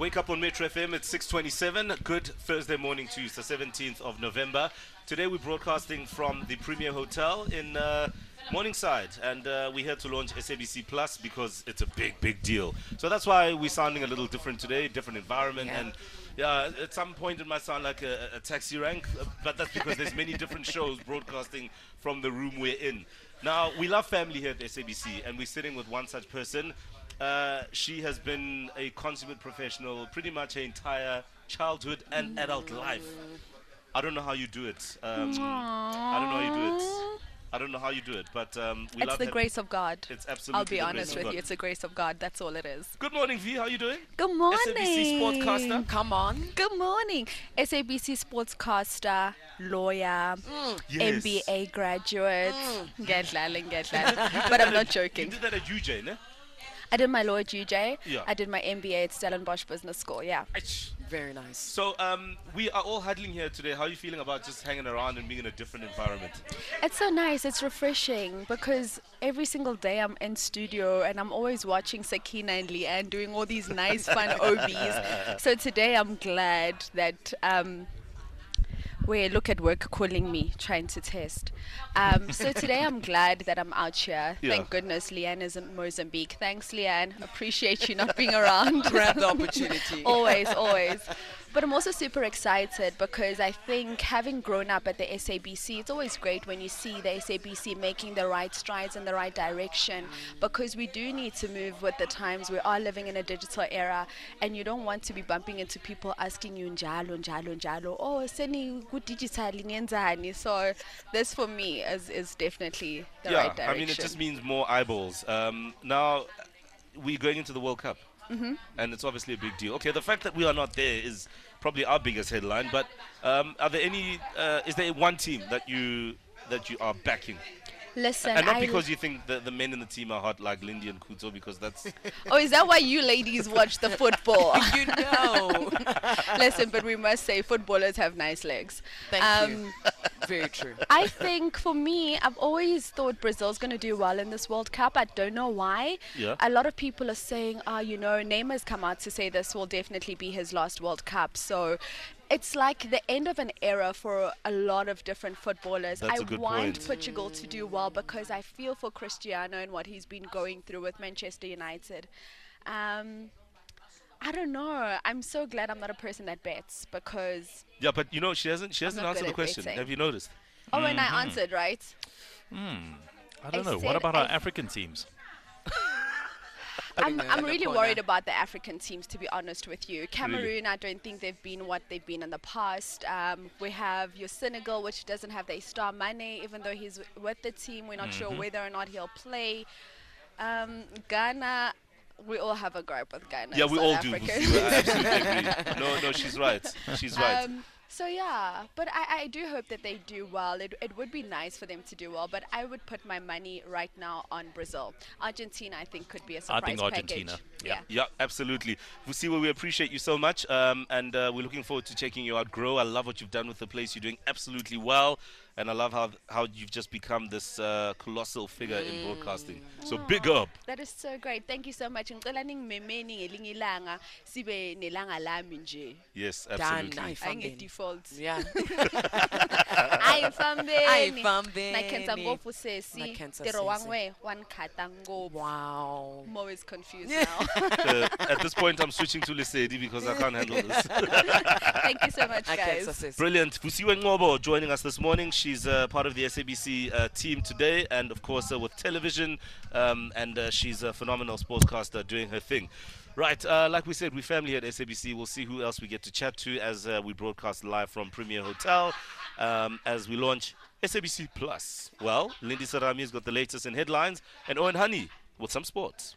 Wake up on Metro FM at 6:27. Good Thursday morning to you. It's the 17th of November. Today we're broadcasting from the Premier Hotel in uh, Morningside, and uh, we're here to launch SABC Plus because it's a big, big deal. So that's why we're sounding a little different today, different environment, Yeah. and yeah, at some point it might sound like a, a taxi rank, but that's because there's many different shows broadcasting from the room we're in. Now we love family here at SABC, and we're sitting with one such person. Uh, she has been a consummate professional pretty much her entire childhood and adult life. I don't know how you do it. Um, I don't know how you do it. I don't know how you do it, but um, we It's love the ha- grace of God. It's absolutely. I'll be the honest of with you. It's the grace of God. That's all it is. Good morning, V. How are you doing? Good morning. SABC sportscaster. Come on. Good morning. SABC sportscaster, lawyer, Yes. MBA graduate. Ngedlala, ngedlala. but I'm not You joking. did that at UJ, ne? I did my law at UJ. Yeah. I did my MBA at Stellenbosch Business School. Yeah. Very nice. So um, we are all huddling here today. How are you feeling about just hanging around and being in a different environment? It's so nice. It's refreshing because every single day I'm in studio and I'm always watching Sakina and Leanne doing all these nice, fun OBs. So today I'm glad that. Um, where look at work calling me trying to test um, so today i'm glad that i'm out here Yeah. thank goodness leanne is in mozambique thanks leanne appreciate you not being around Grab the opportunity. always, always. But I'm also super excited because I think having grown up at the SABC, it's always great when you see the SABC making the right strides in the right direction because we do need to move with the times. We are living in a digital era and you don't want to be bumping into people asking you njalo, njalo, njalo, oh, seni good digital. So this for me is, is definitely the yeah, right direction. I mean, it just means more eyeballs. Um, now, we're going into the World Cup, Mm-hmm. and it's obviously a big deal. Okay, the fact that we are not there is probably our biggest headline. But um, are there any? Uh, is there one team that you that you are backing? Listen, and not I because you think the, the men in the team are hot like Lindy and Kuto, because that's Oh, is that why you ladies watch the football? you know. Listen, but we must say footballers have nice legs. Thank um, you. Very true. I think for me, I've always thought Brazil's going to do well in this World Cup. I don't know why. Yeah. A lot of people are saying, ah, you know, Neymar's come out to say this will definitely be his last World Cup. So it's like the end of an era for a lot of different footballers. That's I a good want point. Portugal to do well because I feel for Cristiano and what he's been going through with Manchester United. Um, I don't know. I'm so glad I'm not a person that bets because. yeah. But you know, she hasn't she hasn't answered the question. betting. Have you noticed? Oh, and Mm-hmm. I answered right. Hmm. I don't I know. What about our African teams? I'm, I'm really worried about the African teams, to be honest with you. Cameroon, I don't think they've been what they've been in the past. Um, we have your Senegal, which doesn't have their star Mané, even though he's w- with the team. We're not Mm-hmm. sure whether or not he'll play. Um, Ghana, we all have a gripe with Ghana. Yeah, we South all do. Africa. I absolutely agree. No, no, she's right. She's right. So yeah, but I, I do hope that they do well. It, it would be nice for them to do well, but I would put my money right now on Brazil. Argentina, I think, could be a surprise I think Argentina, package. yeah. Yeah, absolutely. Vusiwe, we appreciate you so much, um, and uh, we're looking forward to checking you out grow. I love what you've done with the place. You're doing absolutely well, and I love how how you've just become this uh, colossal figure in broadcasting. So big up. That is so great. Thank you so much. Ngicela ningimemeni ngelinye ilanga sibe nelanga lami nje. Yes, Done. absolutely. Ayifambeni. Ange-default. Yeah. Ayifambeni. Ayifambeni. nakhensa ngopfu sesi Nakhensa tiro sesi. wangwe wankhata ngopfu Wow. mo is confused now Uh, at this point, I'm switching to Lesedi because I can't handle this. thank you so much I can't guys success. Brilliant. Vusiwe Ngcobo joining us this morning. She's uh, part of the SABC uh, team today, and of course uh, with television, um, and uh, she's a phenomenal sportscaster doing her thing. Right, uh, like we said, we're family at SABC. We'll see who else we get to chat to as uh, we broadcast live from Premier Hotel um, as we launch SABC Plus. Well, Lindy Sarami has got the latest in headlines, and Owen Honey with some sports.